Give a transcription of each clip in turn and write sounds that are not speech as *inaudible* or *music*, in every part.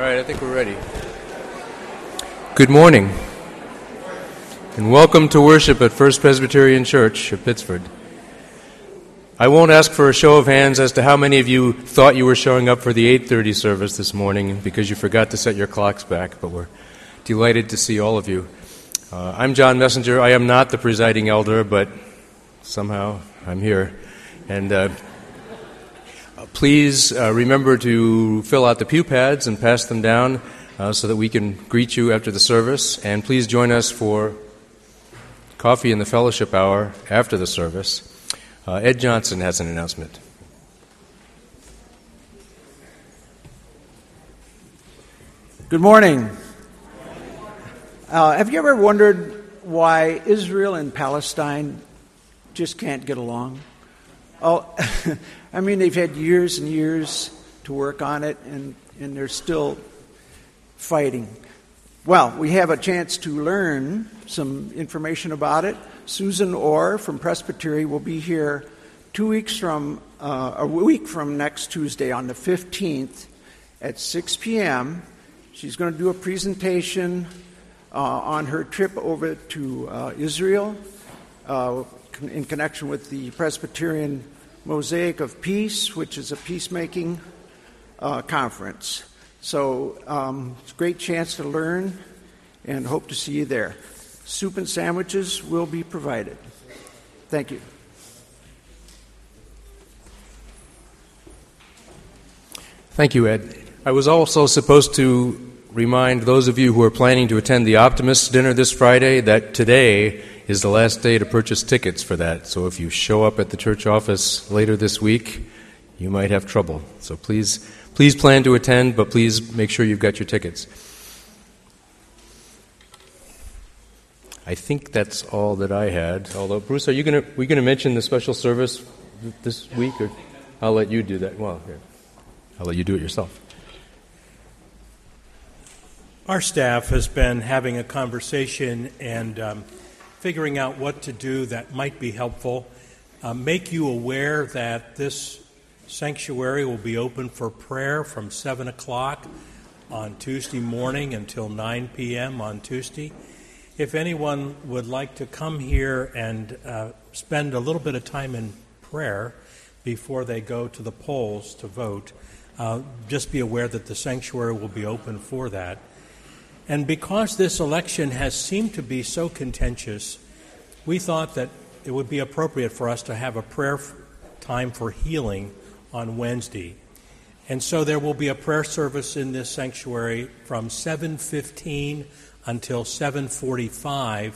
All right. I think we're ready. Good morning, and welcome to worship at First Presbyterian Church of Pittsford. I won't ask for a show of hands as to how many of you thought you were showing up for the 8:30 service this morning because you forgot to set your clocks back, but we're delighted to see all of you. Uh, I'm John Messenger. I am not the presiding elder, but somehow I'm here. And uh, please uh, remember to fill out the pew pads and pass them down uh, so that we can greet you after the service. And please join us for coffee in the fellowship hour after the service. Uh, Ed Johnson has an announcement. Good morning. Uh, have you ever wondered why Israel and Palestine just can't get along? Oh, *laughs* I mean, they've had years and years to work on it, and, and they're still fighting. Well, we have a chance to learn some information about it. Susan Orr from Presbytery will be here two weeks from, uh, a week from next Tuesday on the 15th at 6 p.m. She's going to do a presentation uh, on her trip over to uh, Israel uh, in connection with the Presbyterian Mosaic of Peace, which is a peacemaking uh, conference. So um, it's a great chance to learn and hope to see you there. Soup and sandwiches will be provided. Thank you. Thank you, Ed. I was also supposed to remind those of you who are planning to attend the Optimist dinner this Friday that today is the last day to purchase tickets for that. So if you show up at the church office later this week, you might have trouble. So please, please plan to attend, but please make sure you've got your tickets. I think that's all that I had. Although, Bruce, are you going to we going to mention the special service this week, or I'll let you do that. Well, here. I'll let you do it yourself. Our staff has been having a conversation and um, figuring out what to do that might be helpful. Uh, make you aware that this sanctuary will be open for prayer from 7 o'clock on Tuesday morning until 9 p.m. on Tuesday. If anyone would like to come here and uh, spend a little bit of time in prayer before they go to the polls to vote, uh, just be aware that the sanctuary will be open for that. And because this election has seemed to be so contentious, we thought that it would be appropriate for us to have a prayer time for healing on Wednesday. And so there will be a prayer service in this sanctuary from 7:15 until 7:45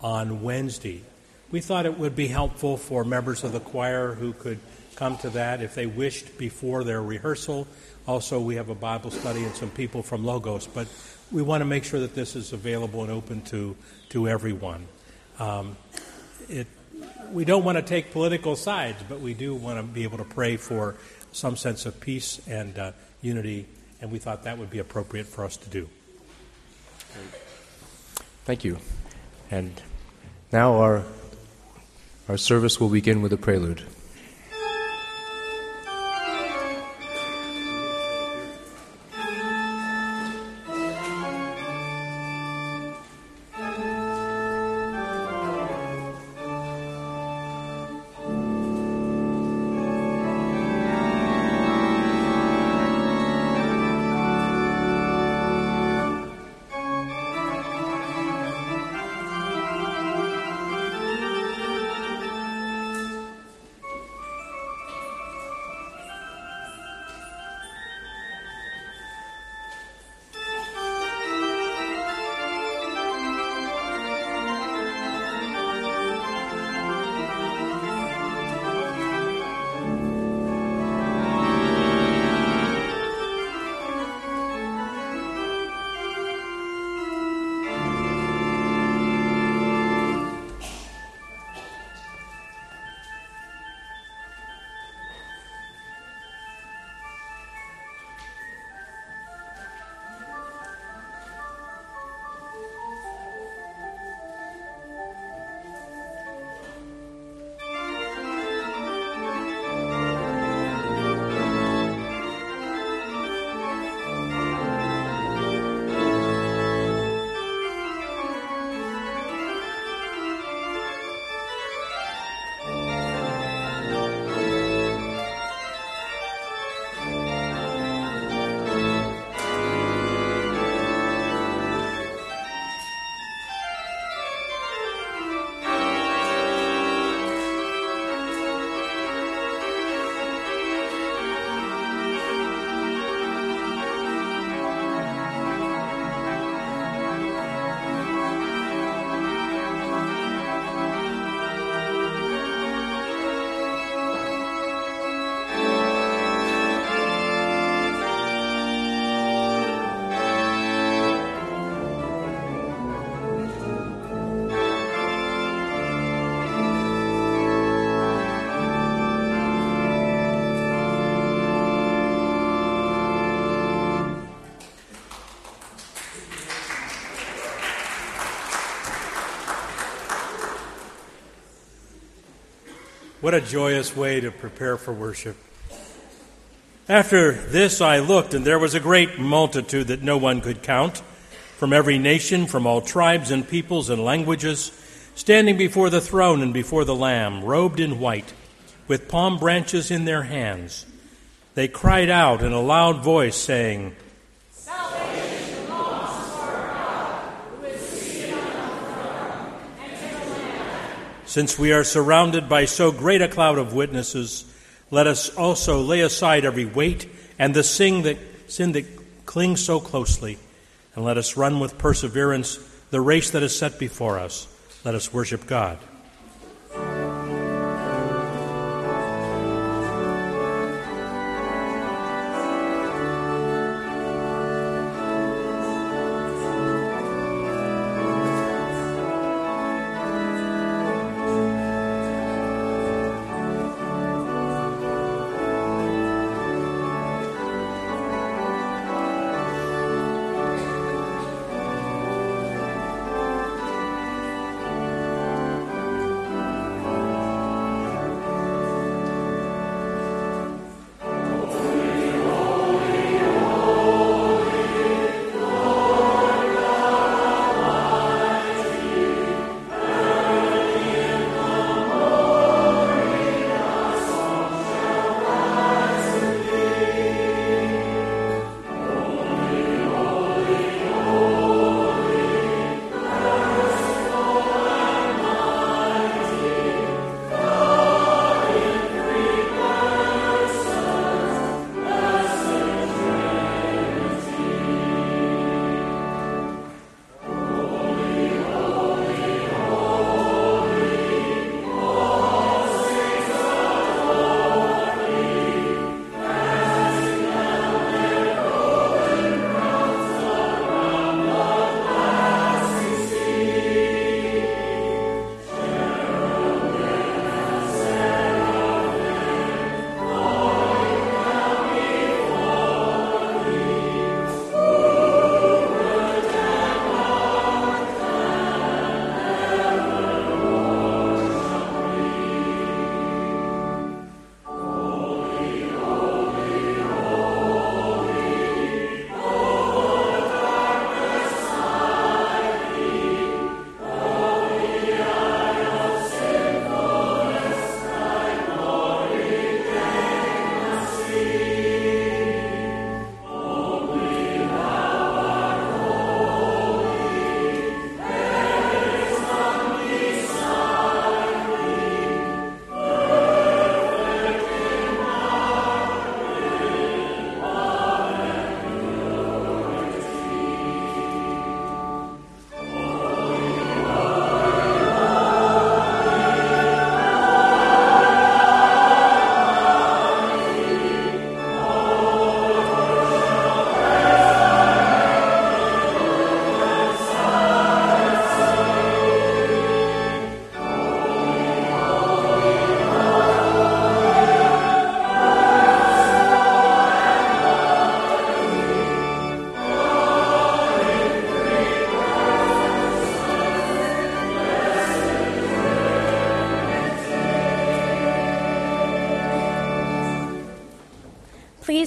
on Wednesday. We thought it would be helpful for members of the choir who could come to that if they wished before their rehearsal. Also, we have a Bible study and some people from Logos, but we want to make sure that this is available and open to, to everyone. Um, it, we don't want to take political sides, but we do want to be able to pray for some sense of peace and uh, unity and we thought that would be appropriate for us to do. Thank you. And now our, our service will begin with a prelude. What a joyous way to prepare for worship. After this I looked, and there was a great multitude that no one could count, from every nation, from all tribes and peoples and languages, standing before the throne and before the Lamb, robed in white, with palm branches in their hands. They cried out in a loud voice, saying, Since we are surrounded by so great a cloud of witnesses, let us also lay aside every weight and the sin that, sin that clings so closely, and let us run with perseverance the race that is set before us. Let us worship God.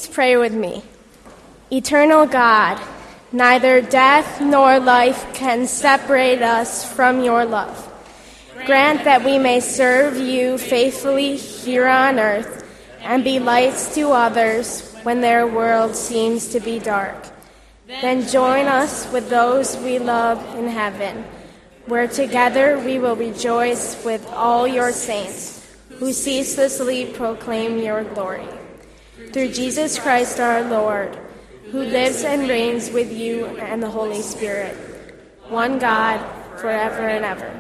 Please pray with me. Eternal God, neither death nor life can separate us from your love. Grant that we may serve you faithfully here on earth and be lights to others when their world seems to be dark. Then join us with those we love in heaven, where together we will rejoice with all your saints who ceaselessly proclaim your glory. Through Jesus Christ our Lord, who lives and reigns with you and the Holy Spirit, one God, forever and ever.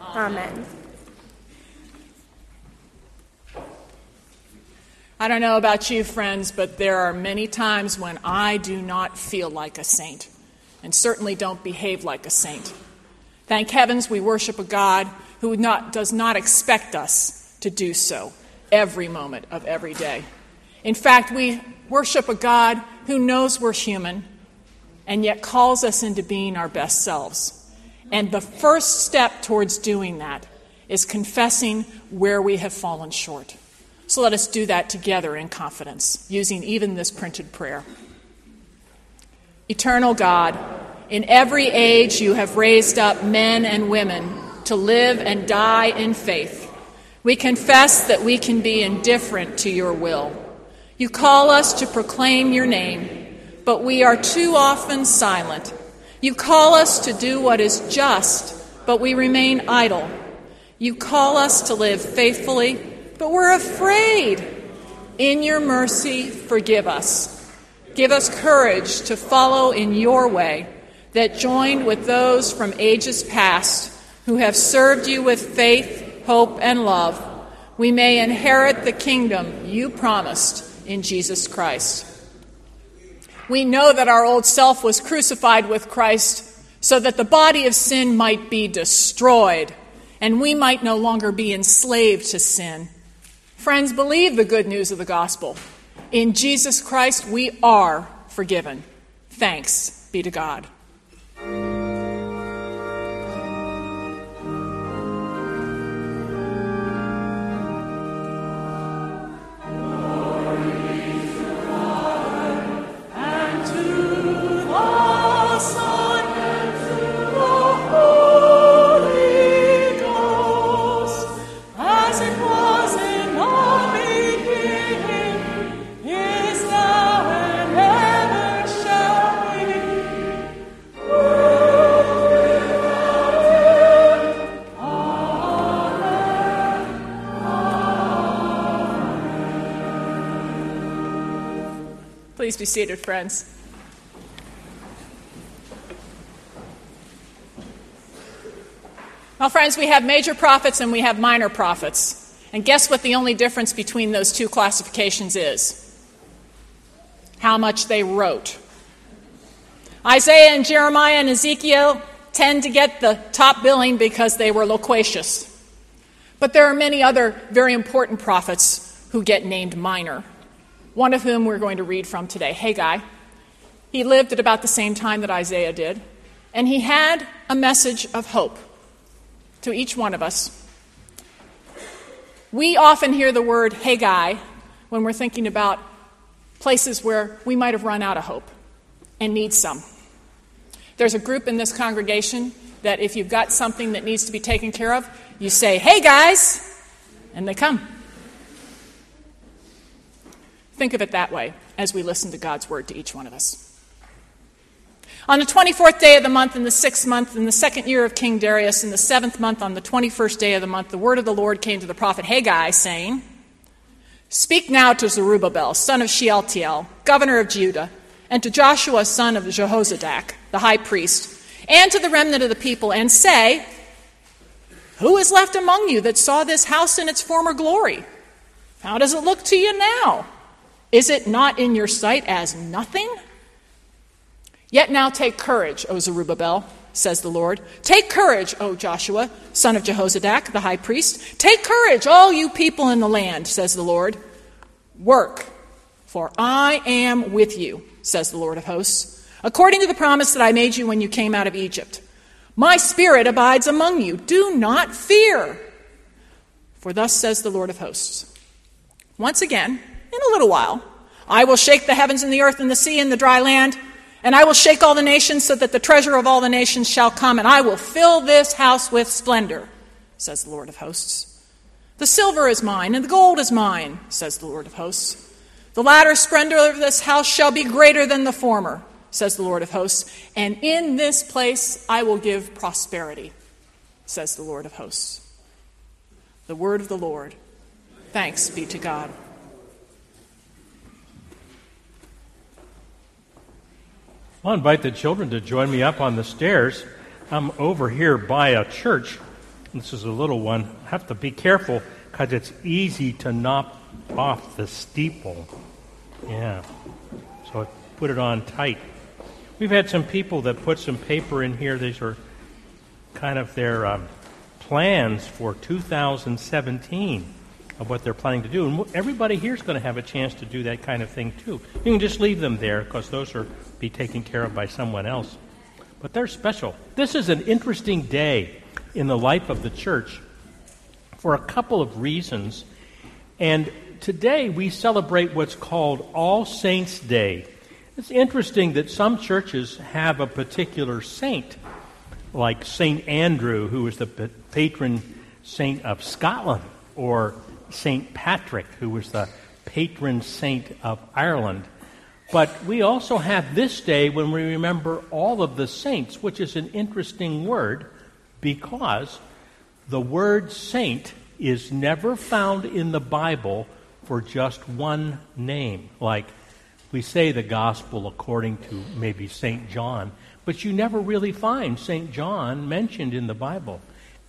Amen. I don't know about you, friends, but there are many times when I do not feel like a saint, and certainly don't behave like a saint. Thank heavens we worship a God who not, does not expect us to do so every moment of every day. In fact, we worship a God who knows we're human and yet calls us into being our best selves. And the first step towards doing that is confessing where we have fallen short. So let us do that together in confidence, using even this printed prayer. Eternal God, in every age you have raised up men and women to live and die in faith. We confess that we can be indifferent to your will. You call us to proclaim your name, but we are too often silent. You call us to do what is just, but we remain idle. You call us to live faithfully, but we're afraid. In your mercy, forgive us. Give us courage to follow in your way, that joined with those from ages past who have served you with faith, hope, and love, we may inherit the kingdom you promised in Jesus Christ. We know that our old self was crucified with Christ so that the body of sin might be destroyed and we might no longer be enslaved to sin. Friends, believe the good news of the gospel. In Jesus Christ, we are forgiven. Thanks be to God. Please be seated, friends. Well, friends, we have major prophets and we have minor prophets. And guess what the only difference between those two classifications is? How much they wrote. Isaiah and Jeremiah and Ezekiel tend to get the top billing because they were loquacious. But there are many other very important prophets who get named minor one of whom we're going to read from today, Haggai. He lived at about the same time that Isaiah did, and he had a message of hope to each one of us. We often hear the word Haggai when we're thinking about places where we might have run out of hope and need some. There's a group in this congregation that if you've got something that needs to be taken care of, you say, Hey guys, and they come. Think of it that way as we listen to God's word to each one of us. On the 24th day of the month, in the sixth month, in the second year of King Darius, in the seventh month, on the 21st day of the month, the word of the Lord came to the prophet Haggai, saying, Speak now to Zerubbabel, son of Shealtiel, governor of Judah, and to Joshua, son of Jehozadak, the high priest, and to the remnant of the people, and say, Who is left among you that saw this house in its former glory? How does it look to you now? Is it not in your sight as nothing? Yet now take courage, O Zerubbabel, says the Lord. Take courage, O Joshua, son of Jehozadak, the high priest. Take courage, all you people in the land, says the Lord. Work, for I am with you, says the Lord of hosts, according to the promise that I made you when you came out of Egypt. My spirit abides among you. Do not fear. For thus says the Lord of hosts. Once again, in a little while, I will shake the heavens and the earth and the sea and the dry land, and I will shake all the nations so that the treasure of all the nations shall come, and I will fill this house with splendor, says the Lord of hosts. The silver is mine, and the gold is mine, says the Lord of hosts. The latter splendor of this house shall be greater than the former, says the Lord of hosts. And in this place I will give prosperity, says the Lord of hosts. The word of the Lord. Thanks be to God. I'll invite the children to join me up on the stairs. I'm over here by a church. This is a little one. I have to be careful because it's easy to knock off the steeple. Yeah. So I put it on tight. We've had some people that put some paper in here. These are kind of their um, plans for 2017 of what they're planning to do. And everybody here is going to have a chance to do that kind of thing too. You can just leave them there because those are be taken care of by someone else. But they're special. This is an interesting day in the life of the church for a couple of reasons. And today we celebrate what's called All Saints' Day. It's interesting that some churches have a particular saint, like St. Andrew, who is the patron saint of Scotland, or St. Patrick, who was the patron saint of Ireland. But we also have this day when we remember all of the saints, which is an interesting word because the word saint is never found in the Bible for just one name. Like we say the gospel according to maybe St. John, but you never really find St. John mentioned in the Bible.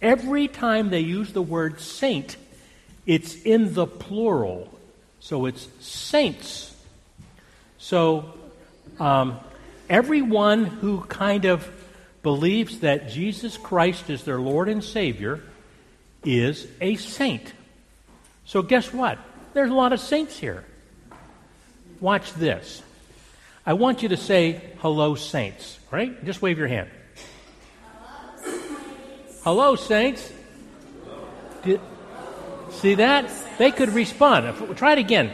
Every time they use the word saint, it's in the plural. So it's saints. So um, everyone who kind of believes that Jesus Christ is their Lord and Savior is a saint. So, guess what? There's a lot of saints here. Watch this. I want you to say, Hello, saints, right? Just wave your hand. Hello, saints. Did, see that? They could respond. Try it again.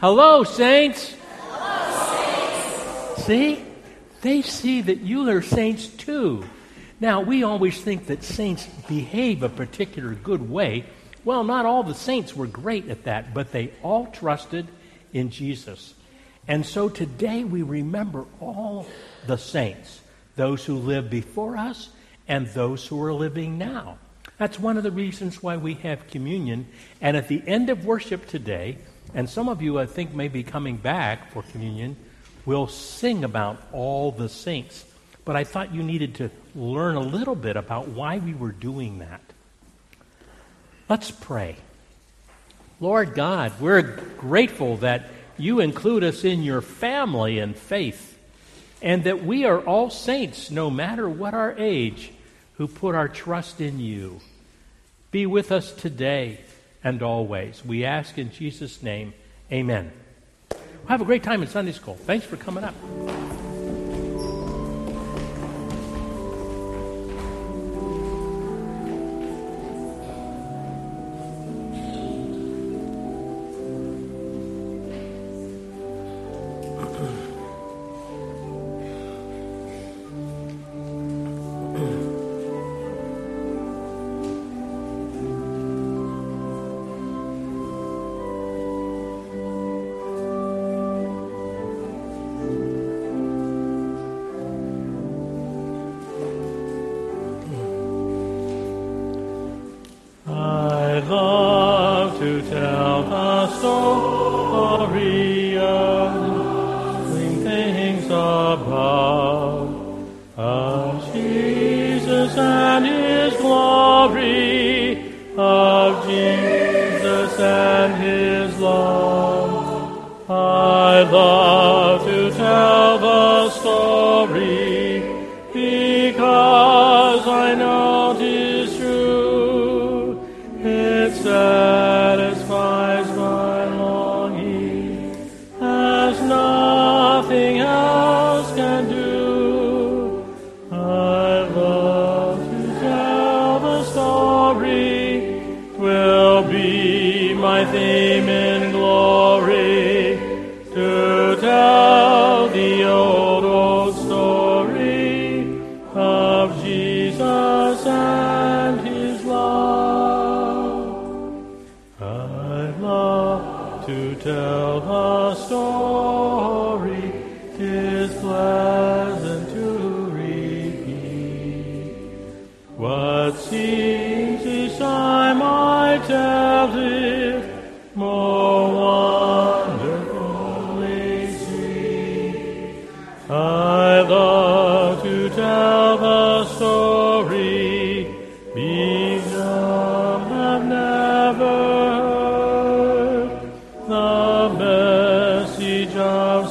Hello, saints. Hello, saints. See? They see that you are saints too. Now, we always think that saints behave a particular good way. Well, not all the saints were great at that, but they all trusted in Jesus. And so today we remember all the saints, those who lived before us and those who are living now. That's one of the reasons why we have communion. And at the end of worship today, and some of you I think may be coming back for communion, we'll sing about all the saints. But I thought you needed to learn a little bit about why we were doing that. Let's pray. Lord God, we're grateful that you include us in your family and faith, and that we are all saints, no matter what our age, who put our trust in you. Be with us today and always. We ask in Jesus' name, amen. Have a great time in Sunday school. Thanks for coming up.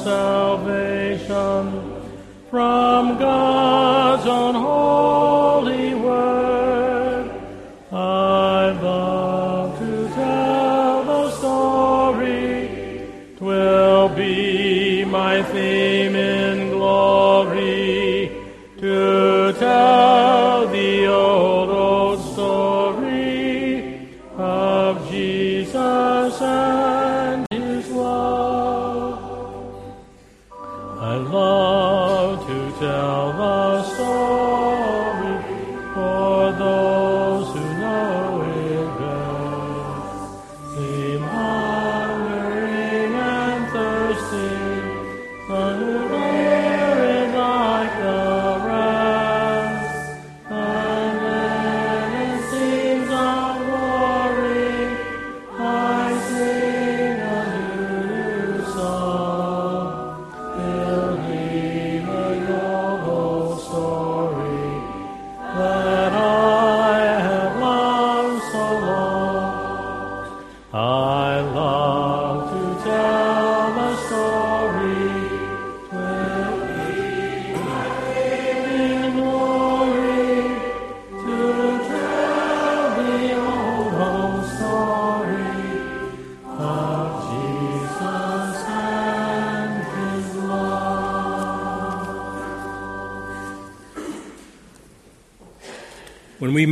Salvation from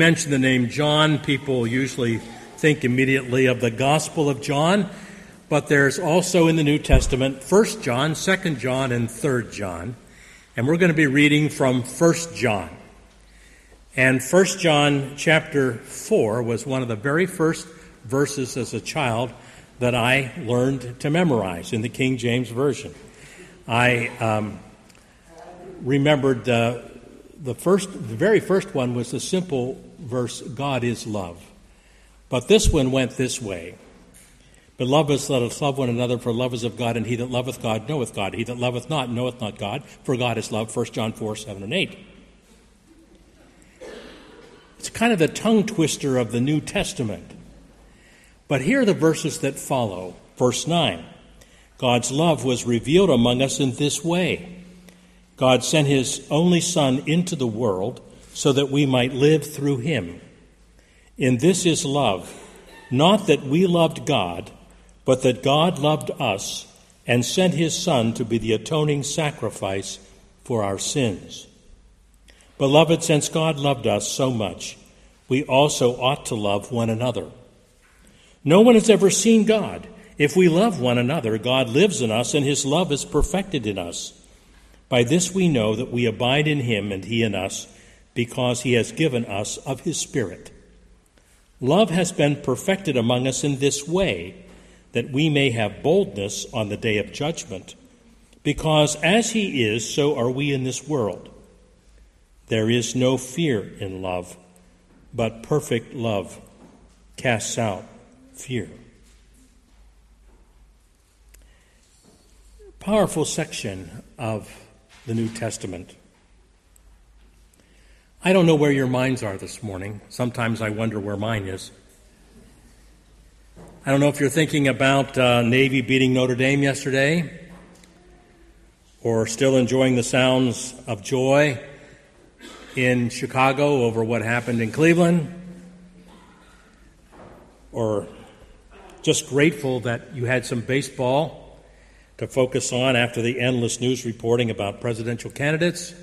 mention the name John, people usually think immediately of the Gospel of John, but there's also in the New Testament 1 John, 2 John, and 3 John. And we're going to be reading from 1 John. And 1 John chapter 4 was one of the very first verses as a child that I learned to memorize in the King James Version. I um, remembered uh, the first, the very first one was the simple verse, God is love. But this one went this way. Beloved, let us love one another, for love is of God, and he that loveth God knoweth God. He that loveth not knoweth not God, for God is love. 1 John 4, 7, and 8. It's kind of the tongue twister of the New Testament. But here are the verses that follow. Verse 9 God's love was revealed among us in this way God sent his only Son into the world so that we might live through him. In this is love, not that we loved God, but that God loved us and sent his Son to be the atoning sacrifice for our sins. Beloved, since God loved us so much, we also ought to love one another. No one has ever seen God. If we love one another, God lives in us, and his love is perfected in us. By this we know that we abide in him and he in us, because he has given us of his Spirit. Love has been perfected among us in this way, that we may have boldness on the day of judgment, because as he is, so are we in this world. There is no fear in love, but perfect love casts out fear. Powerful section of the New Testament. I don't know where your minds are this morning. Sometimes I wonder where mine is. I don't know if you're thinking about uh, Navy beating Notre Dame yesterday, or still enjoying the sounds of joy in Chicago over what happened in Cleveland, or just grateful that you had some baseball to focus on after the endless news reporting about presidential candidates.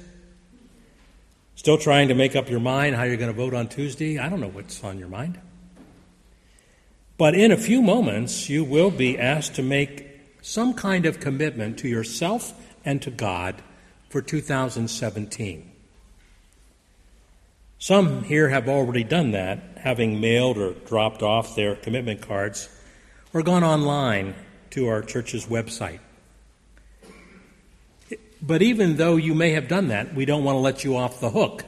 Still trying to make up your mind how you're going to vote on Tuesday? I don't know what's on your mind. But in a few moments, you will be asked to make some kind of commitment to yourself and to God for 2017. Some here have already done that, having mailed or dropped off their commitment cards or gone online to our church's website. But even though you may have done that, we don't want to let you off the hook.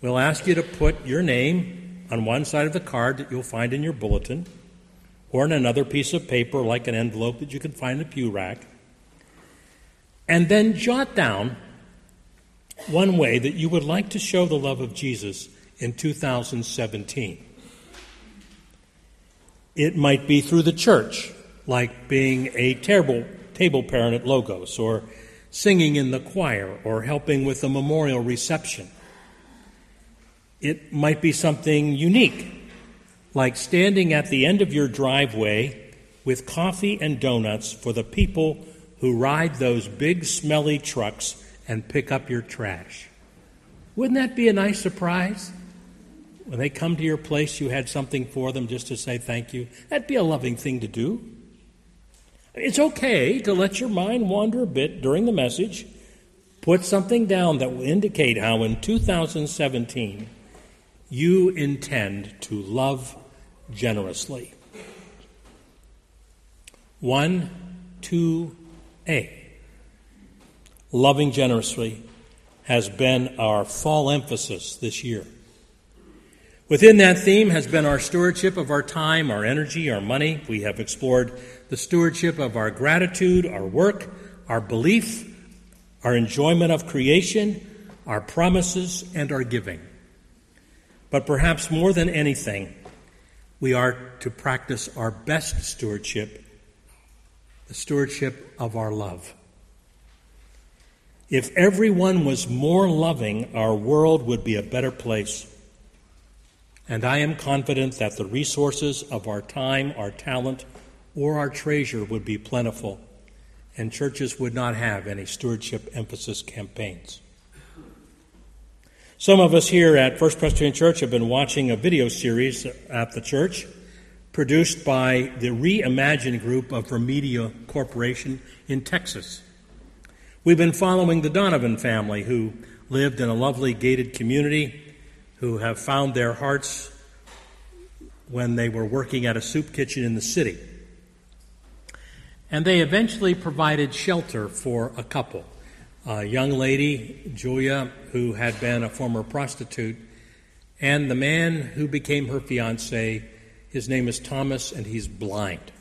We'll ask you to put your name on one side of the card that you'll find in your bulletin, or in another piece of paper like an envelope that you can find in the pew rack, and then jot down one way that you would like to show the love of Jesus in 2017. It might be through the church, like being a table, table parent at Logos, or singing in the choir, or helping with a memorial reception. It might be something unique, like standing at the end of your driveway with coffee and donuts for the people who ride those big, smelly trucks and pick up your trash. Wouldn't that be a nice surprise? When they come to your place, you had something for them just to say thank you. That'd be a loving thing to do. It's okay to let your mind wander a bit during the message. Put something down that will indicate how in 2017 you intend to love generously. 1, 2a. Loving generously has been our fall emphasis this year. Within that theme has been our stewardship of our time, our energy, our money. We have explored the stewardship of our gratitude, our work, our belief, our enjoyment of creation, our promises, and our giving. But perhaps more than anything, we are to practice our best stewardship, the stewardship of our love. If everyone was more loving, our world would be a better place. And I am confident that the resources of our time, our talent, or our treasure would be plentiful, and churches would not have any stewardship emphasis campaigns. Some of us here at First Presbyterian Church have been watching a video series at the church produced by the Reimagine Group of Remedia Corporation in Texas. We've been following the Donovan family who lived in a lovely gated community who have found their hearts when they were working at a soup kitchen in the city. And they eventually provided shelter for a couple. A young lady, Julia, who had been a former prostitute, and the man who became her fiance. His name is Thomas, and he's blind.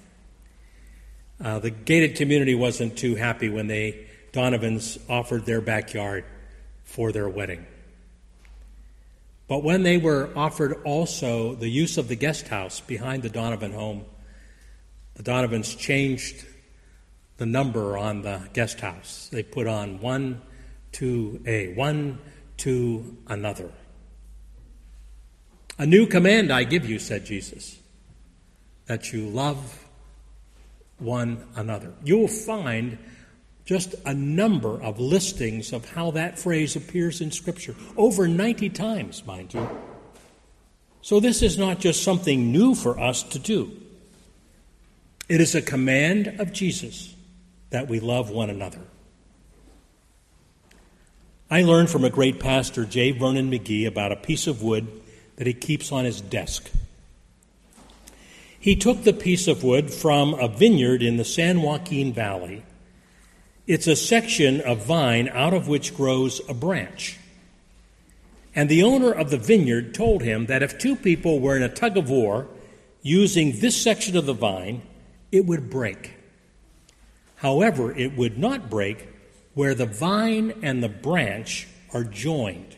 Uh, the gated community wasn't too happy when they Donovans offered their backyard for their wedding. But when they were offered also the use of the guest house behind the Donovan home, the Donovans changed the number on the guest house. They put on one to a, one to another. A new command I give you, said Jesus, that you love one another. You will find just a number of listings of how that phrase appears in Scripture. Over 90 times, mind you. So this is not just something new for us to do, it is a command of Jesus that we love one another. I learned from a great pastor, J. Vernon McGee, about a piece of wood that he keeps on his desk. He took the piece of wood from a vineyard in the San Joaquin Valley it's a section of vine out of which grows a branch. And the owner of the vineyard told him that if two people were in a tug of war using this section of the vine, it would break. However, it would not break where the vine and the branch are joined,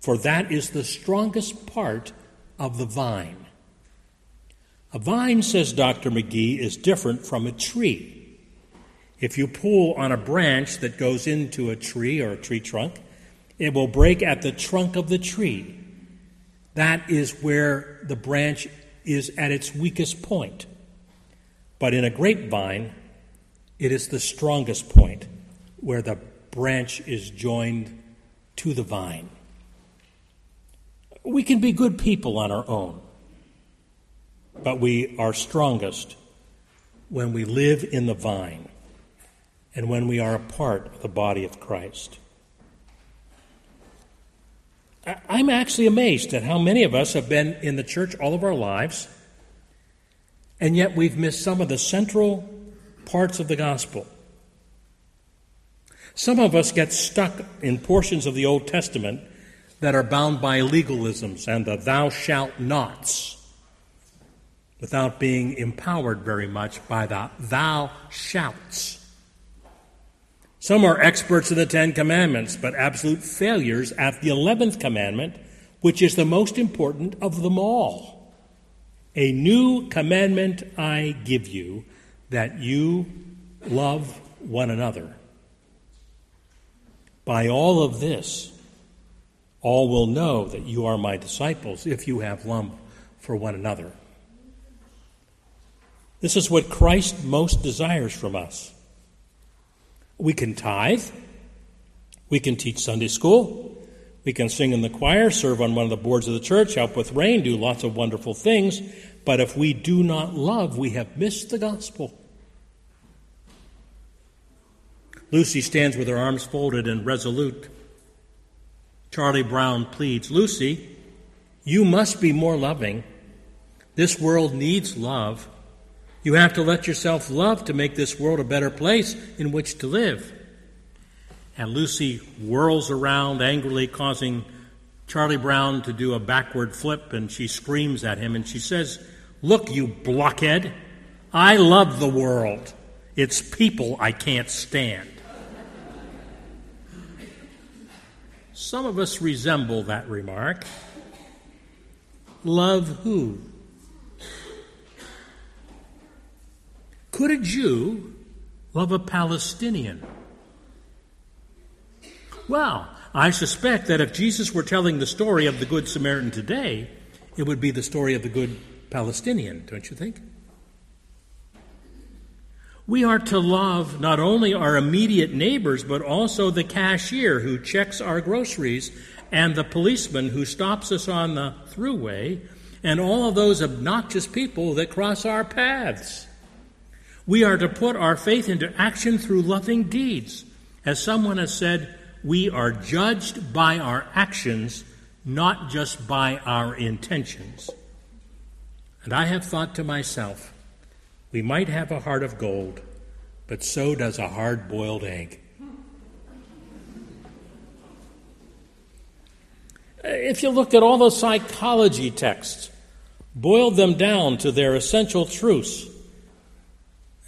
for that is the strongest part of the vine. A vine, says Dr. McGee, is different from a tree. If you pull on a branch that goes into a tree or a tree trunk, it will break at the trunk of the tree. That is where the branch is at its weakest point. But in a grapevine, it is the strongest point where the branch is joined to the vine. We can be good people on our own, but we are strongest when we live in the vine and when we are a part of the body of Christ. I'm actually amazed at how many of us have been in the church all of our lives, And yet we've missed some of the central parts of the gospel. Some of us get stuck in portions of the Old Testament that are bound by legalisms and the thou shalt nots without being empowered very much by the thou shouts. Some are experts in the Ten Commandments, but absolute failures at the eleventh commandment, which is the most important of them all. A new commandment I give you, that you love one another. By all of this, all will know that you are my disciples if you have love for one another. This is what Christ most desires from us. We can tithe. We can teach Sunday school. We can sing in the choir, serve on one of the boards of the church, help with rain, do lots of wonderful things. But if we do not love, we have missed the gospel. Lucy stands with her arms folded and resolute. Charlie Brown pleads Lucy, you must be more loving. This world needs love. You have to let yourself love to make this world a better place in which to live. And Lucy whirls around angrily, causing Charlie Brown to do a backward flip, and she screams at him and she says, Look, you blockhead, I love the world. It's people I can't stand. Some of us resemble that remark. Love who? Could a Jew love a Palestinian? Well, I suspect that if Jesus were telling the story of the Good Samaritan today, it would be the story of the Good Palestinian, don't you think? We are to love not only our immediate neighbors, but also the cashier who checks our groceries and the policeman who stops us on the throughway and all of those obnoxious people that cross our paths. We are to put our faith into action through loving deeds. As someone has said, we are judged by our actions, not just by our intentions. And I have thought to myself, we might have a heart of gold, but so does a hard boiled egg. If you looked at all the psychology texts, boiled them down to their essential truths,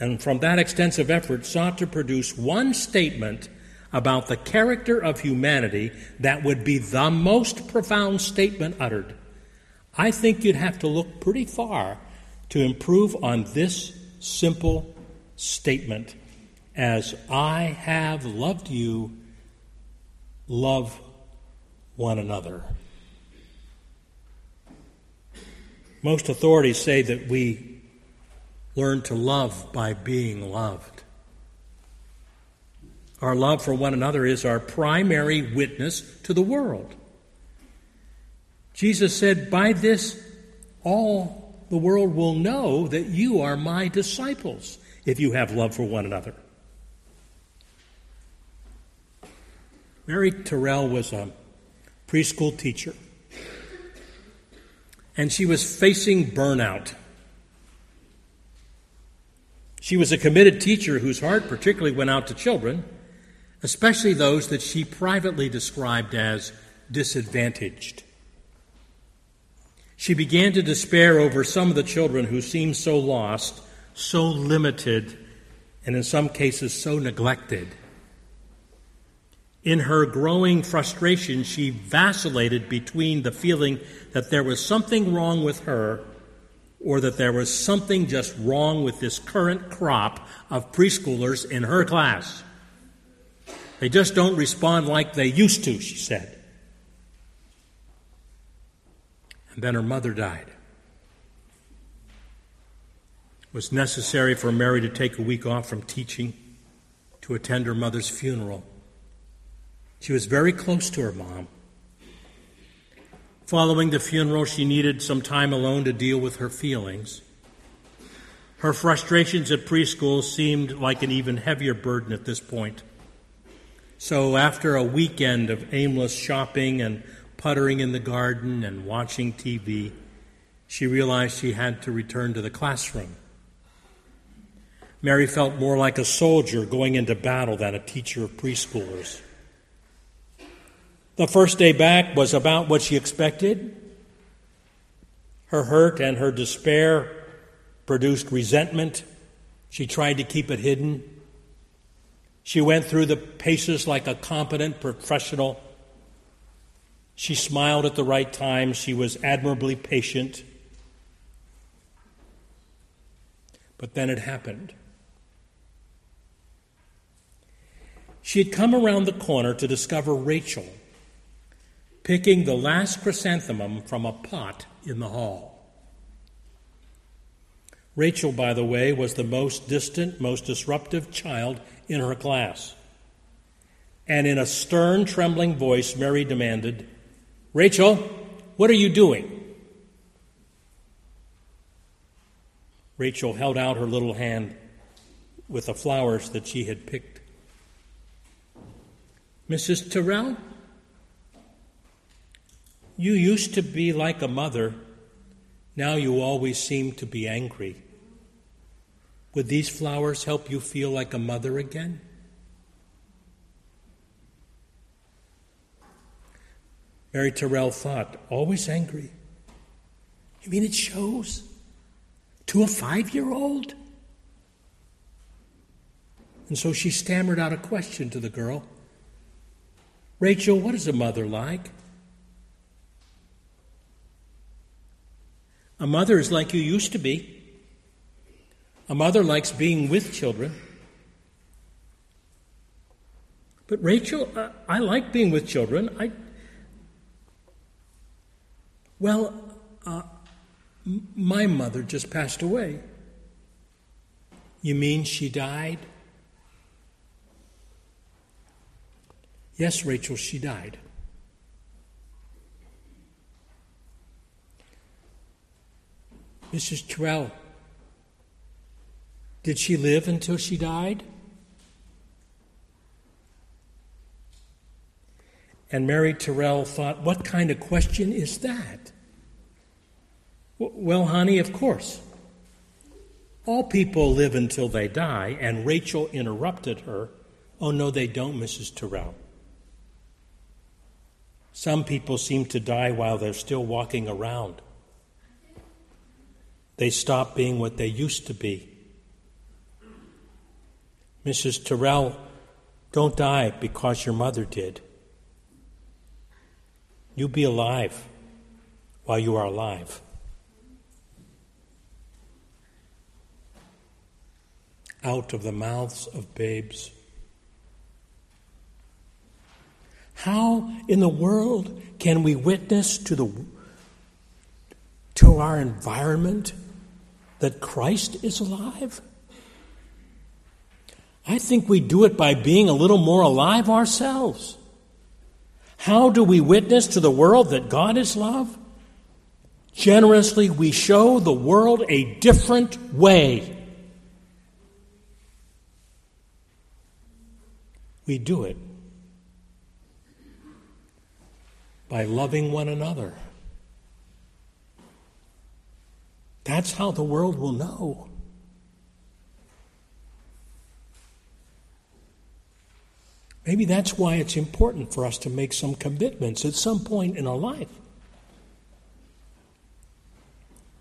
and from that extensive effort sought to produce one statement about the character of humanity that would be the most profound statement uttered. I think you'd have to look pretty far to improve on this simple statement as I have loved you, love one another. Most authorities say that we learn to love by being loved. Our love for one another is our primary witness to the world. Jesus said, By this, all the world will know that you are my disciples if you have love for one another. Mary Terrell was a preschool teacher, and she was facing burnout. She was a committed teacher whose heart particularly went out to children, especially those that she privately described as disadvantaged. She began to despair over some of the children who seemed so lost, so limited, and in some cases so neglected. In her growing frustration, she vacillated between the feeling that there was something wrong with her or that there was something just wrong with this current crop of preschoolers in her class. They just don't respond like they used to, she said. And then her mother died. It was necessary for Mary to take a week off from teaching to attend her mother's funeral. She was very close to her mom. Following the funeral, she needed some time alone to deal with her feelings. Her frustrations at preschool seemed like an even heavier burden at this point. So, after a weekend of aimless shopping and puttering in the garden and watching TV, she realized she had to return to the classroom. Mary felt more like a soldier going into battle than a teacher of preschoolers. The first day back was about what she expected. Her hurt and her despair produced resentment. She tried to keep it hidden. She went through the paces like a competent professional. She smiled at the right time. She was admirably patient. But then it happened. She had come around the corner to discover Rachel picking the last chrysanthemum from a pot in the hall. Rachel, by the way, was the most distant, most disruptive child in her class. And in a stern, trembling voice, Mary demanded, Rachel, what are you doing? Rachel held out her little hand with the flowers that she had picked. Mrs. Terrell, you used to be like a mother. Now you always seem to be angry. Would these flowers help you feel like a mother again? Mary Terrell thought, always angry. You mean it shows? To a five year old? And so she stammered out a question to the girl Rachel, what is a mother like? A mother is like you used to be. A mother likes being with children. But Rachel, uh, I like being with children. I well, uh, my mother just passed away. You mean she died? Yes, Rachel, she died. Mrs. Terrell, did she live until she died? And Mary Terrell thought, what kind of question is that? Well, honey, of course. All people live until they die, and Rachel interrupted her. Oh, no, they don't, Mrs. Terrell. Some people seem to die while they're still walking around. They stop being what they used to be. Mrs. Terrell, don't die because your mother did. You be alive while you are alive. Out of the mouths of babes. How in the world can we witness to the to our environment that Christ is alive? I think we do it by being a little more alive ourselves. How do we witness to the world that God is love? Generously, we show the world a different way. We do it by loving one another. That's how the world will know. Maybe that's why it's important for us to make some commitments at some point in our life.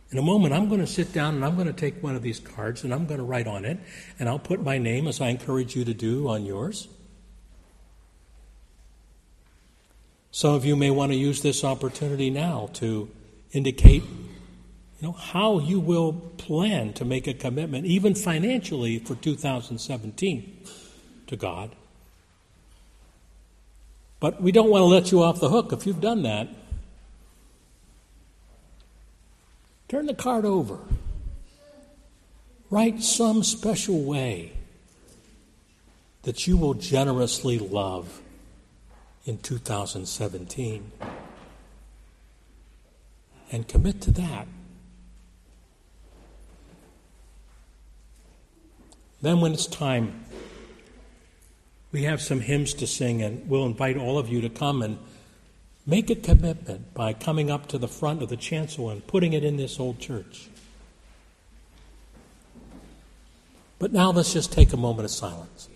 In a moment, I'm going to sit down and I'm going to take one of these cards and I'm going to write on it, and I'll put my name, as I encourage you to do, on yours. Some of you may want to use this opportunity now to indicate you know, how you will plan to make a commitment, even financially, for 2017 to God. But we don't want to let you off the hook if you've done that. Turn the card over. Write some special way that you will generously love in 2017. And commit to that. Then, when it's time we have some hymns to sing, and we'll invite all of you to come and Make a commitment by coming up to the front of the chancel and putting it in this old church. But now let's just take a moment of silence.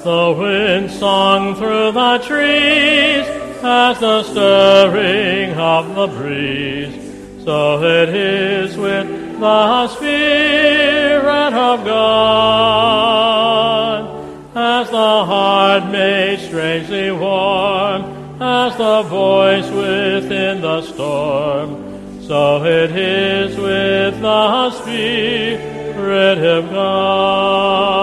As the wind sung through the trees, as the stirring of the breeze, so it is with the Spirit of God. As the heart made strangely warm, as the voice within the storm, so it is with the Spirit of God.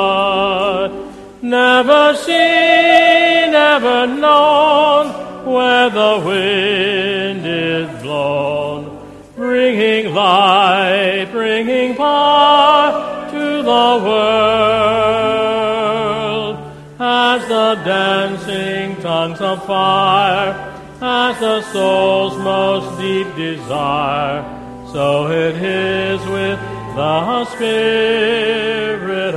Never seen, never known where the wind is blown, bringing light, bringing power to the world. As the dancing tongues of fire, as the soul's most deep desire, so it is with the Spirit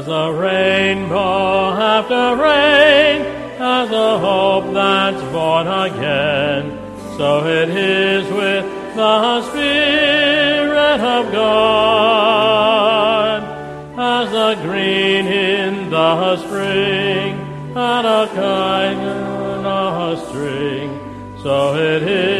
As a rainbow after rain, as a hope that's born again, so it is with the Spirit of God, as the green in the spring, and a kite in a string, so it is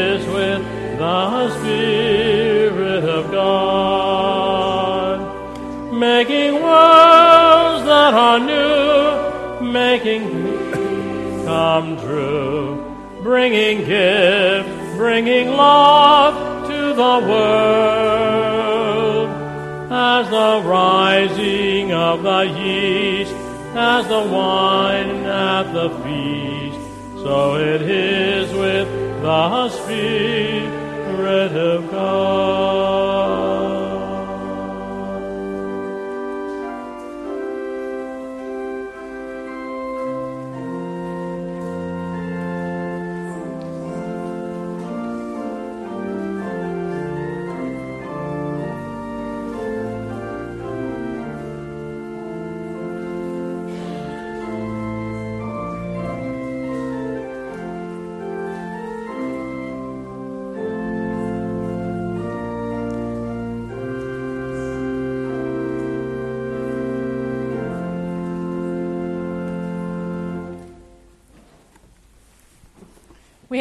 making dreams come true, bringing gifts, bringing love to the world. As the rising of the yeast, as the wine at the feast, so it is with the Spirit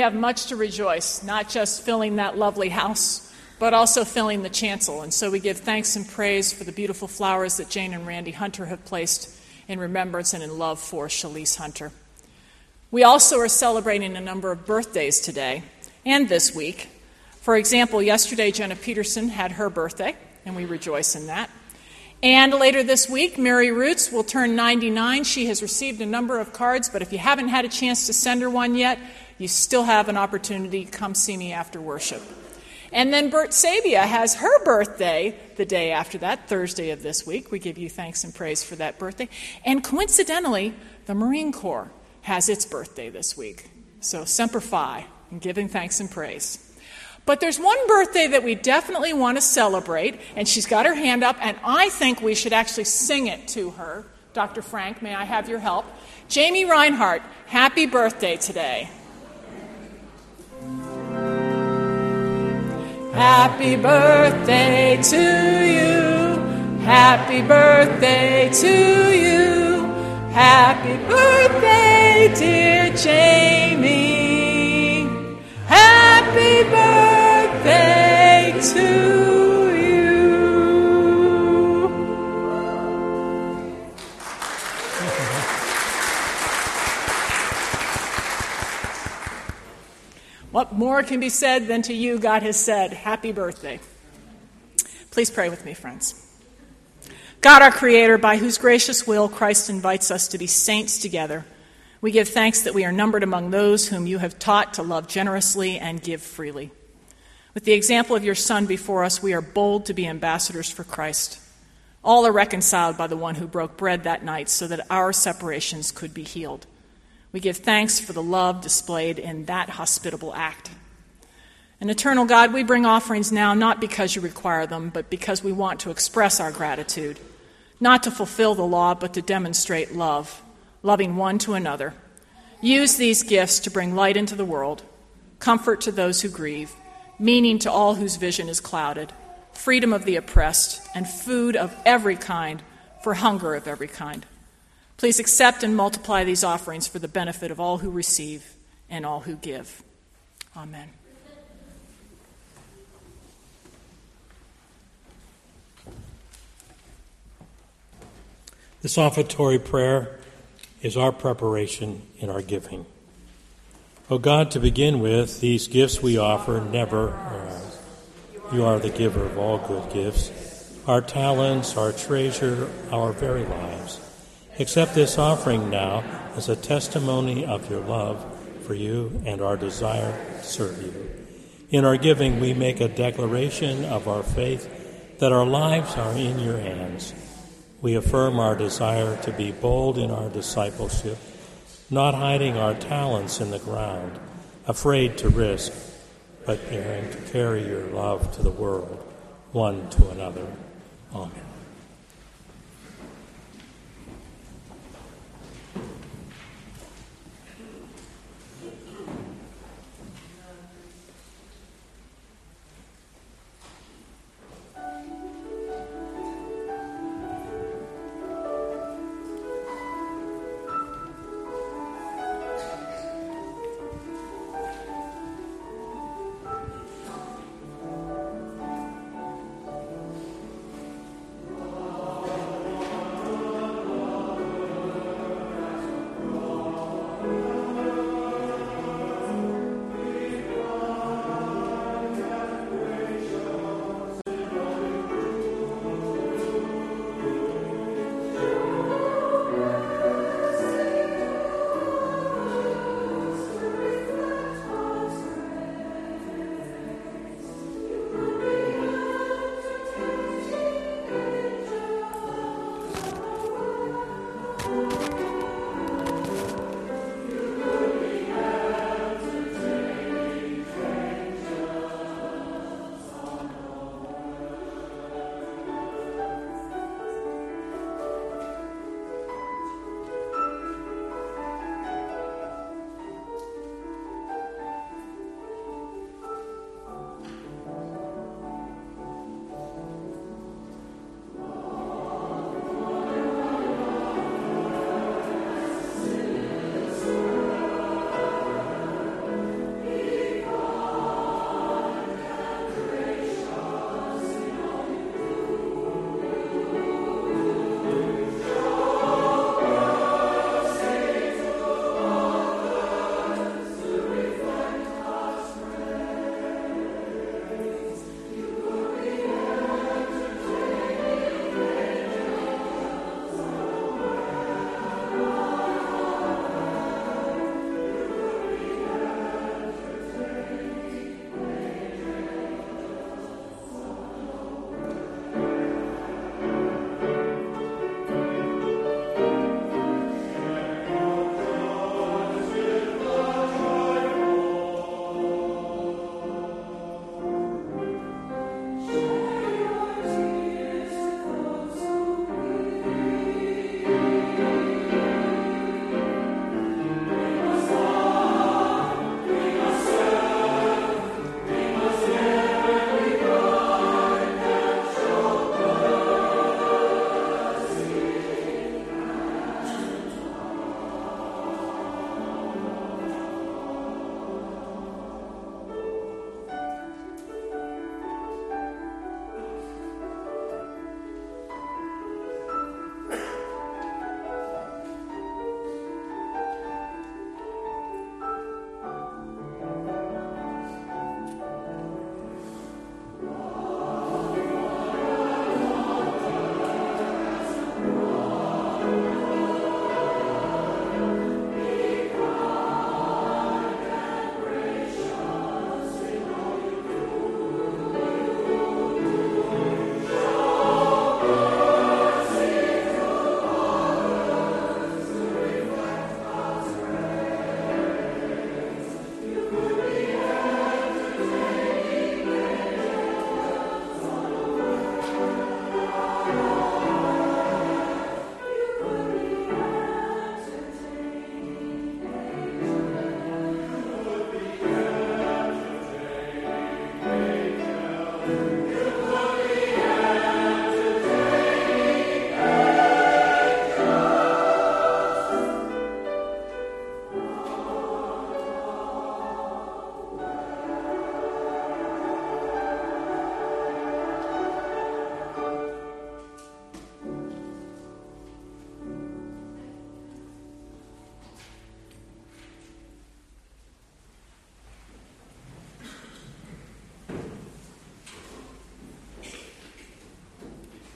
have much to rejoice, not just filling that lovely house, but also filling the chancel. And so we give thanks and praise for the beautiful flowers that Jane and Randy Hunter have placed in remembrance and in love for Shalise Hunter. We also are celebrating a number of birthdays today and this week. For example, yesterday Jenna Peterson had her birthday, and we rejoice in that. And later this week, Mary Roots will turn 99. She has received a number of cards, but if you haven't had a chance to send her one yet, you still have an opportunity. Come see me after worship. And then Bert Sabia has her birthday the day after that, Thursday of this week. We give you thanks and praise for that birthday. And coincidentally, the Marine Corps has its birthday this week. So, Semper Fi, and giving thanks and praise. But there's one birthday that we definitely want to celebrate, and she's got her hand up, and I think we should actually sing it to her. Dr. Frank, may I have your help? Jamie Reinhardt, happy birthday today. Happy birthday to you. Happy birthday to you. Happy birthday, dear Jamie. Happy birthday to you. What more can be said than to you God has said, Happy birthday? Please pray with me, friends. God, our Creator, by whose gracious will Christ invites us to be saints together, we give thanks that we are numbered among those whom you have taught to love generously and give freely. With the example of your Son before us, we are bold to be ambassadors for Christ. All are reconciled by the one who broke bread that night so that our separations could be healed. We give thanks for the love displayed in that hospitable act. And eternal God, we bring offerings now not because you require them, but because we want to express our gratitude, not to fulfill the law, but to demonstrate love, loving one to another. Use these gifts to bring light into the world, comfort to those who grieve, meaning to all whose vision is clouded, freedom of the oppressed, and food of every kind for hunger of every kind. Please accept and multiply these offerings for the benefit of all who receive and all who give. Amen. This offertory prayer is our preparation in our giving. O God, to begin with, these gifts we offer never are ours. You are the giver of all good gifts, our talents, our treasure, our very lives. Accept this offering now as a testimony of your love for you and our desire to serve you. In our giving, we make a declaration of our faith that our lives are in your hands. We affirm our desire to be bold in our discipleship, not hiding our talents in the ground, afraid to risk, but daring to carry your love to the world, one to another. Amen.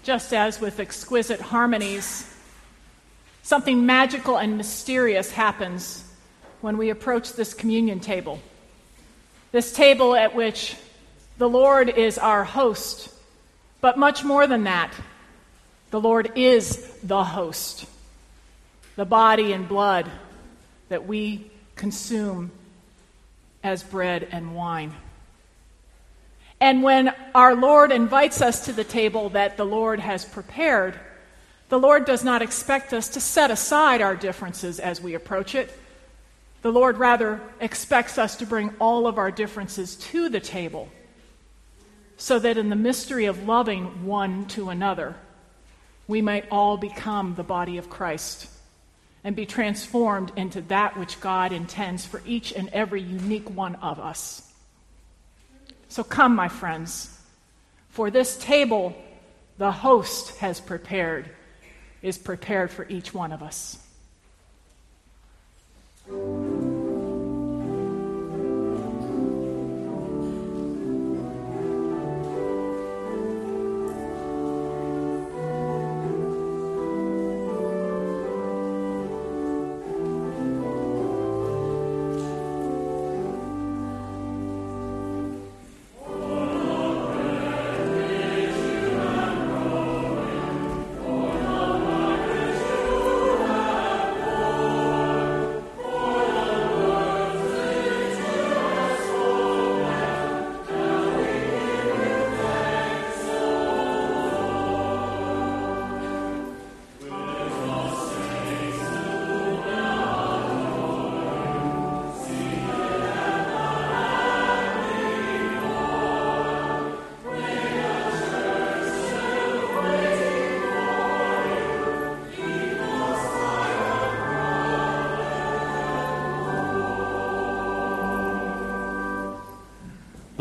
Just as with exquisite harmonies, something magical and mysterious happens when we approach this communion table. This table at which the Lord is our host, but much more than that, the Lord is the host, the body and blood that we consume as bread and wine. And when our Lord invites us to the table that the Lord has prepared, the Lord does not expect us to set aside our differences as we approach it. The Lord rather expects us to bring all of our differences to the table so that in the mystery of loving one to another, we might all become the body of Christ and be transformed into that which God intends for each and every unique one of us. So come, my friends, for this table the host has prepared is prepared for each one of us.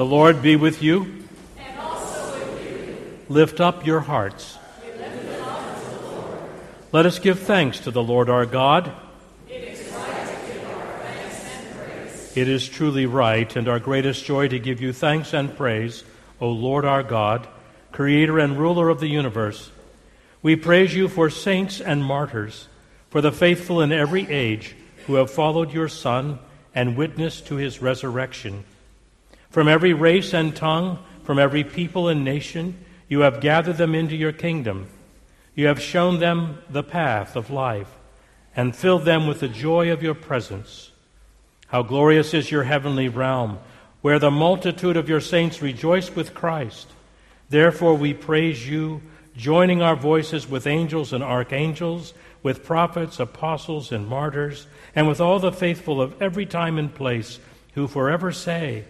The Lord be with you. And also with you. Lift up your hearts. Let us give thanks to the Lord our God. It is right to give our thanks and praise. It is truly right and our greatest joy to give you thanks and praise, O Lord our God, creator and ruler of the universe. We praise you for saints and martyrs, for the faithful in every age who have followed your Son and witnessed to his resurrection. From every race and tongue, from every people and nation, you have gathered them into your kingdom. You have shown them the path of life and filled them with the joy of your presence. How glorious is your heavenly realm, where the multitude of your saints rejoice with Christ. Therefore, we praise you, joining our voices with angels and archangels, with prophets, apostles, and martyrs, and with all the faithful of every time and place, who forever say,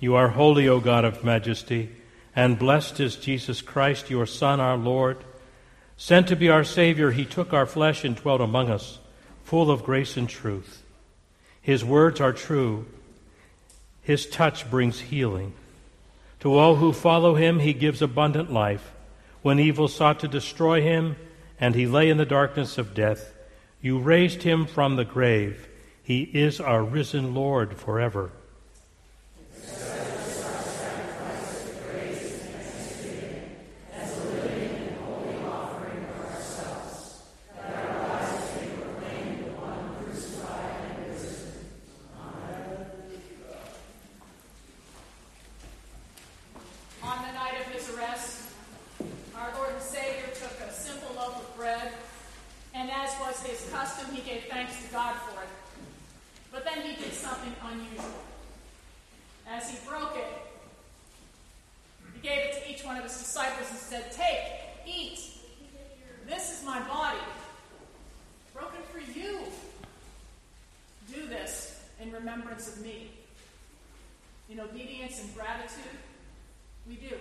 You are holy, O God of majesty, and blessed is Jesus Christ, your Son, our Lord. Sent to be our Savior, he took our flesh and dwelt among us, full of grace and truth. His words are true. His touch brings healing. To all who follow him, he gives abundant life. When evil sought to destroy him, and he lay in the darkness of death, you raised him from the grave. He is our risen Lord forever. On the night of his arrest, our Lord and Savior took a simple loaf of bread, and as was his custom, he gave thanks to God for it. But then he did something unusual. As he broke it, he gave it to each one of his disciples and said, Take, eat. This is my body, broken for you. Do this in remembrance of me. In obedience and gratitude, we do.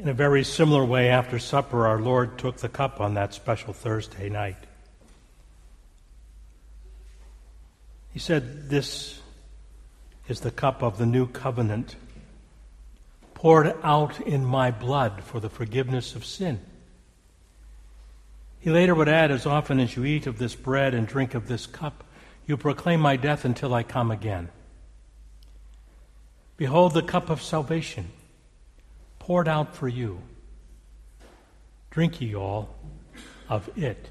In a very similar way, after supper, our Lord took the cup on that special Thursday night. He said, This is the cup of the new covenant, poured out in my blood for the forgiveness of sin. He later would add, As often as you eat of this bread and drink of this cup, you proclaim my death until I come again. Behold the cup of salvation poured out for you. Drink ye all of it.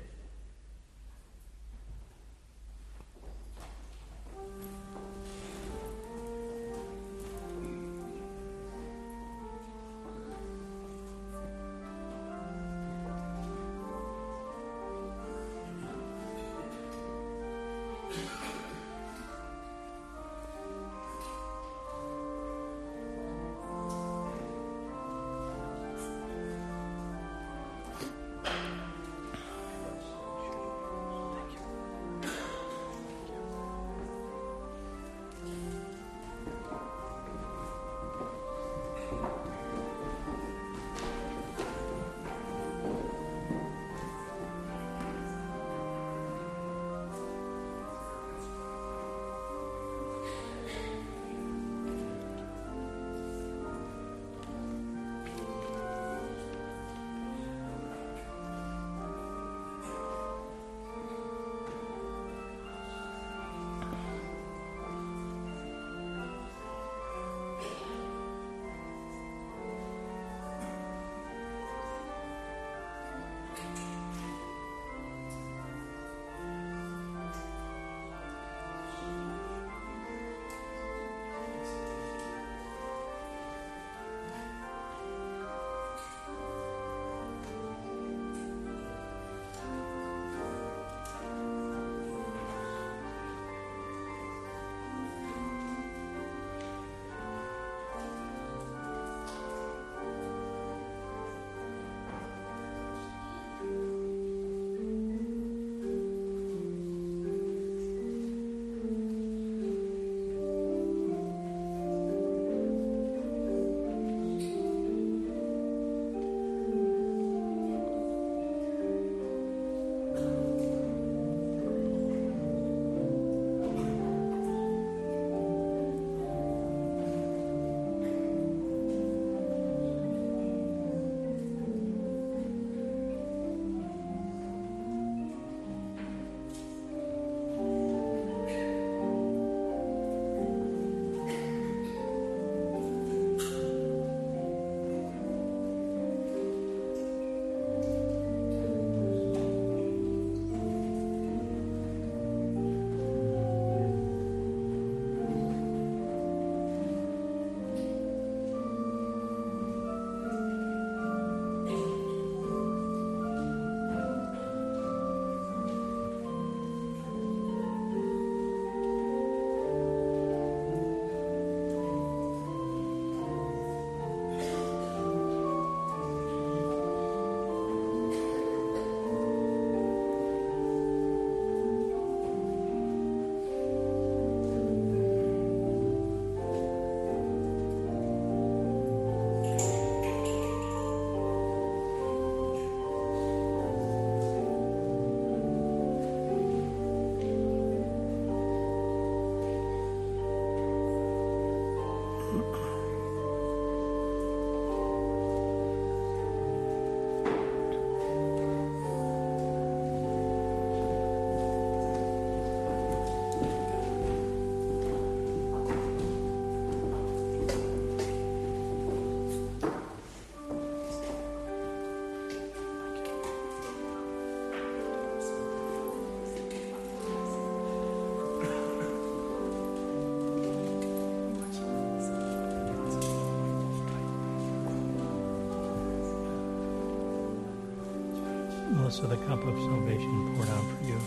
Melissa, the cup of salvation poured out for you.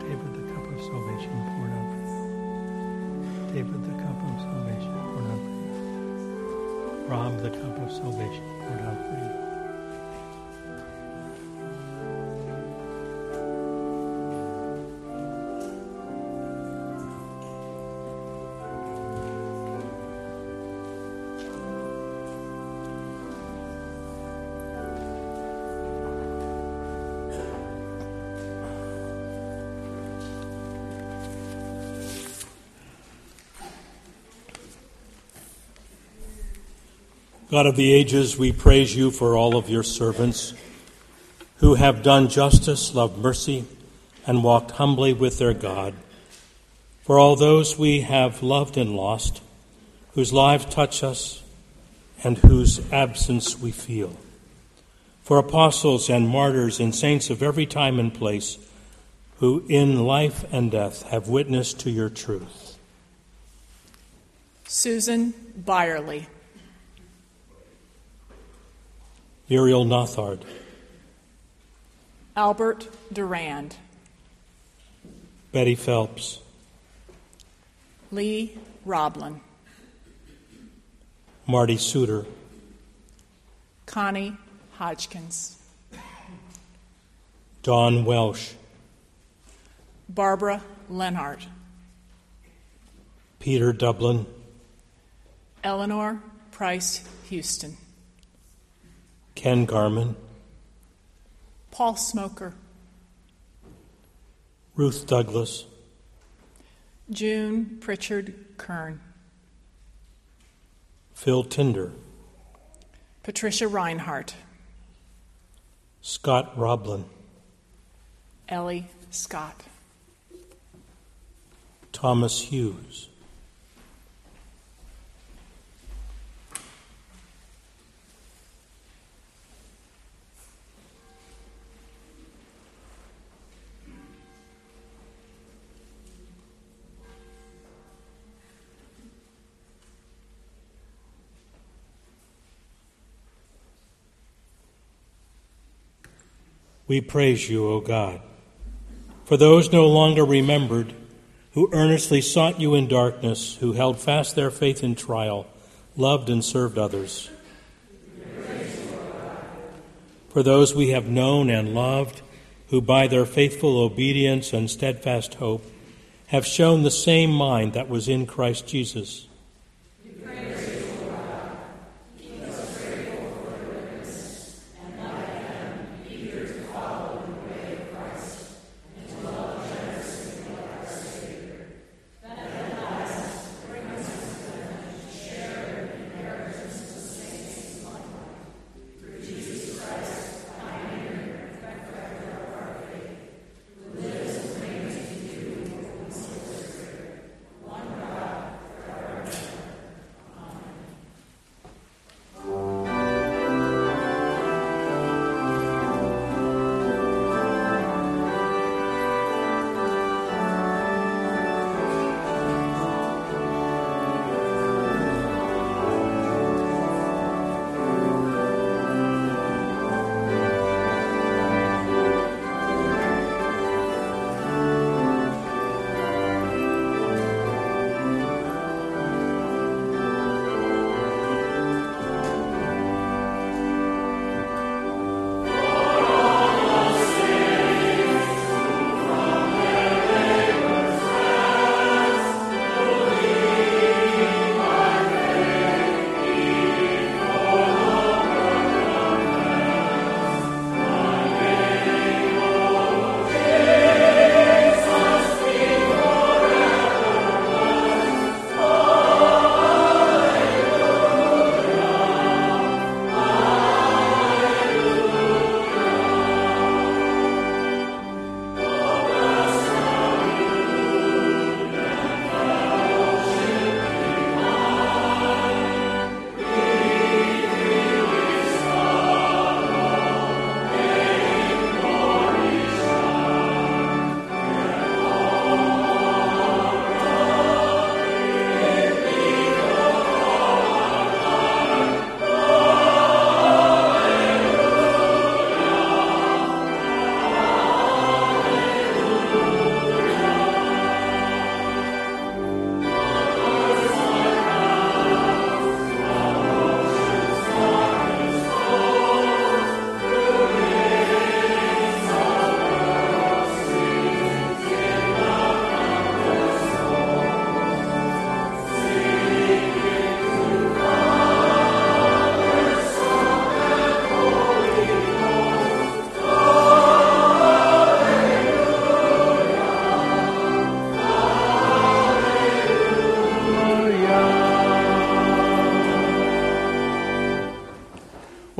David, the cup of salvation poured out for you. David, the cup of salvation poured out for you. Rob, the cup of salvation God of the ages, we praise you for all of your servants who have done justice, loved mercy, and walked humbly with their God. For all those we have loved and lost, whose lives touch us, and whose absence we feel. For apostles and martyrs and saints of every time and place, who in life and death have witnessed to your truth. Susan Byerly. Muriel Nothard. Albert Durand. Betty Phelps. Lee Roblin. Marty Suter. Connie Hodgkins. Don Welsh. Barbara Lenhart. Peter Dublin. Eleanor Price Houston. Ken Garman. Paul Smoker. Ruth Douglas. June Pritchard Kern. Phil Tinder. Patricia Reinhardt. Scott Roblin. Ellie Scott. Thomas Hughes. We praise you, O God. For those no longer remembered, who earnestly sought you in darkness, who held fast their faith in trial, loved and served others. For those we have known and loved, who by their faithful obedience and steadfast hope have shown the same mind that was in Christ Jesus.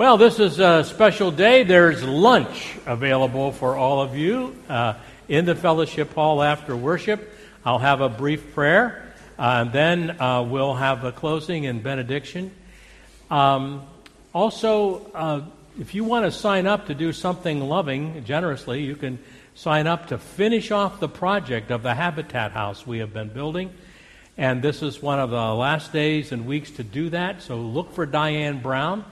Well, this is a special day. There's lunch available for all of you uh, in the fellowship hall after worship. I'll have a brief prayer, uh, and then uh, we'll have a closing and benediction. Um, also, uh, if you want to sign up to do something loving generously, you can sign up to finish off the project of the Habitat House we have been building. And this is one of the last days and weeks to do that, so look for Diane Brown.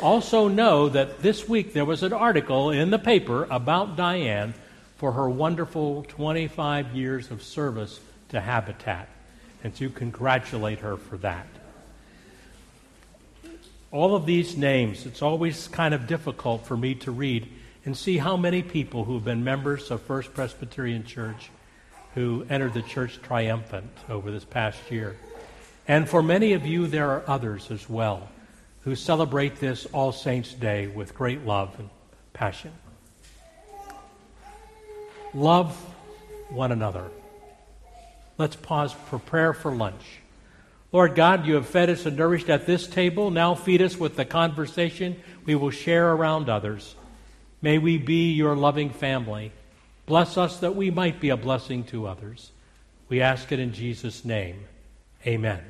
Also, know that this week there was an article in the paper about Diane for her wonderful 25 years of service to Habitat. And to congratulate her for that. All of these names, it's always kind of difficult for me to read and see how many people who have been members of First Presbyterian Church who entered the church triumphant over this past year. And for many of you, there are others as well who celebrate this All Saints' Day with great love and passion. Love one another. Let's pause for prayer for lunch. Lord God, you have fed us and nourished at this table. Now feed us with the conversation we will share around others. May we be your loving family. Bless us that we might be a blessing to others. We ask it in Jesus' name. Amen.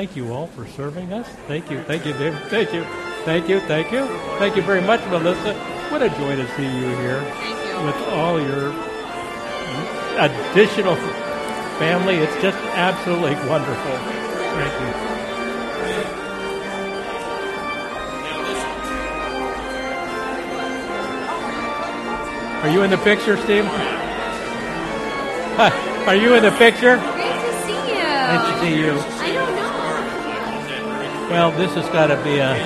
Thank you all for serving us. Thank you. Thank you, David. Thank you. Thank you. Thank you. Thank you very much, Melissa. What a joy to see you here you. with all your additional family. It's just absolutely wonderful. Thank you. Are you in the picture, Steve? *laughs* Are you in the picture? Great to see you. Nice to see you. I don't know. Well, this has got to be a.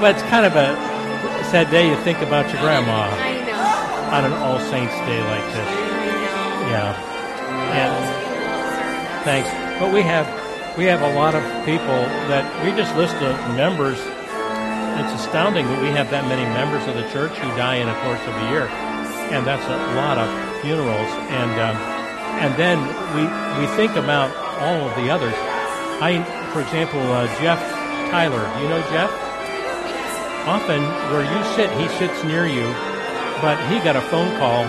But it's kind of a sad day. You think about your grandma I know. on an All Saints Day like this. Yeah. And thanks. But we have we have a lot of people that we just list the members. It's astounding that we have that many members of the church who die in the course of a year, and that's a lot of funerals. And um, and then we we think about all of the others. I, for example, uh, Jeff Tyler. You know Jeff? Often where you sit, he sits near you, but he got a phone call.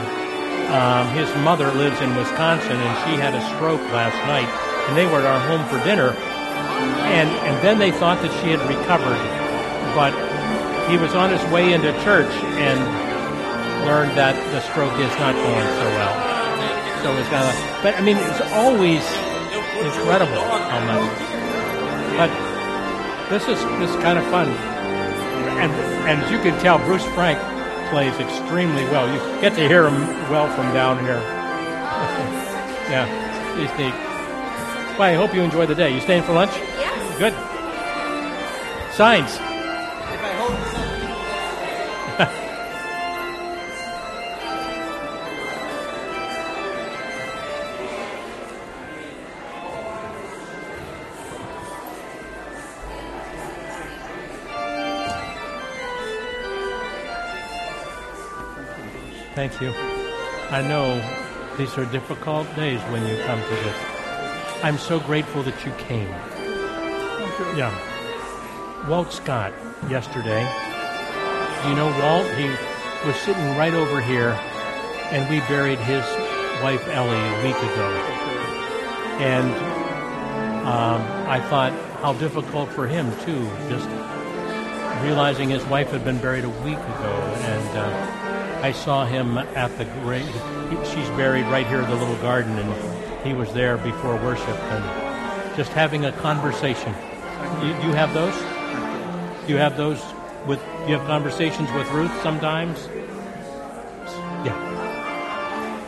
Um, his mother lives in Wisconsin, and she had a stroke last night, and they were at our home for dinner. And and then they thought that she had recovered, but he was on his way into church and learned that the stroke is not going so well. So it's got. But I mean, it's always incredible how much. But this is this is kind of fun, and and as you can tell, Bruce Frank plays extremely well. You get to hear him well from down here. *laughs* yeah, he's neat. Well, I hope you enjoy the day. You staying for lunch? Yes. Good. Signs. Thank you. I know these are difficult days when you come to this. I'm so grateful that you came. Yeah. Walt Scott yesterday. You know Walt? He was sitting right over here, and we buried his wife Ellie a week ago. And um, I thought how difficult for him too, just realizing his wife had been buried a week ago, and. Uh, I saw him at the grave. She's buried right here in the little garden, and he was there before worship and just having a conversation. Do you have those? Do you have those with? You have conversations with Ruth sometimes.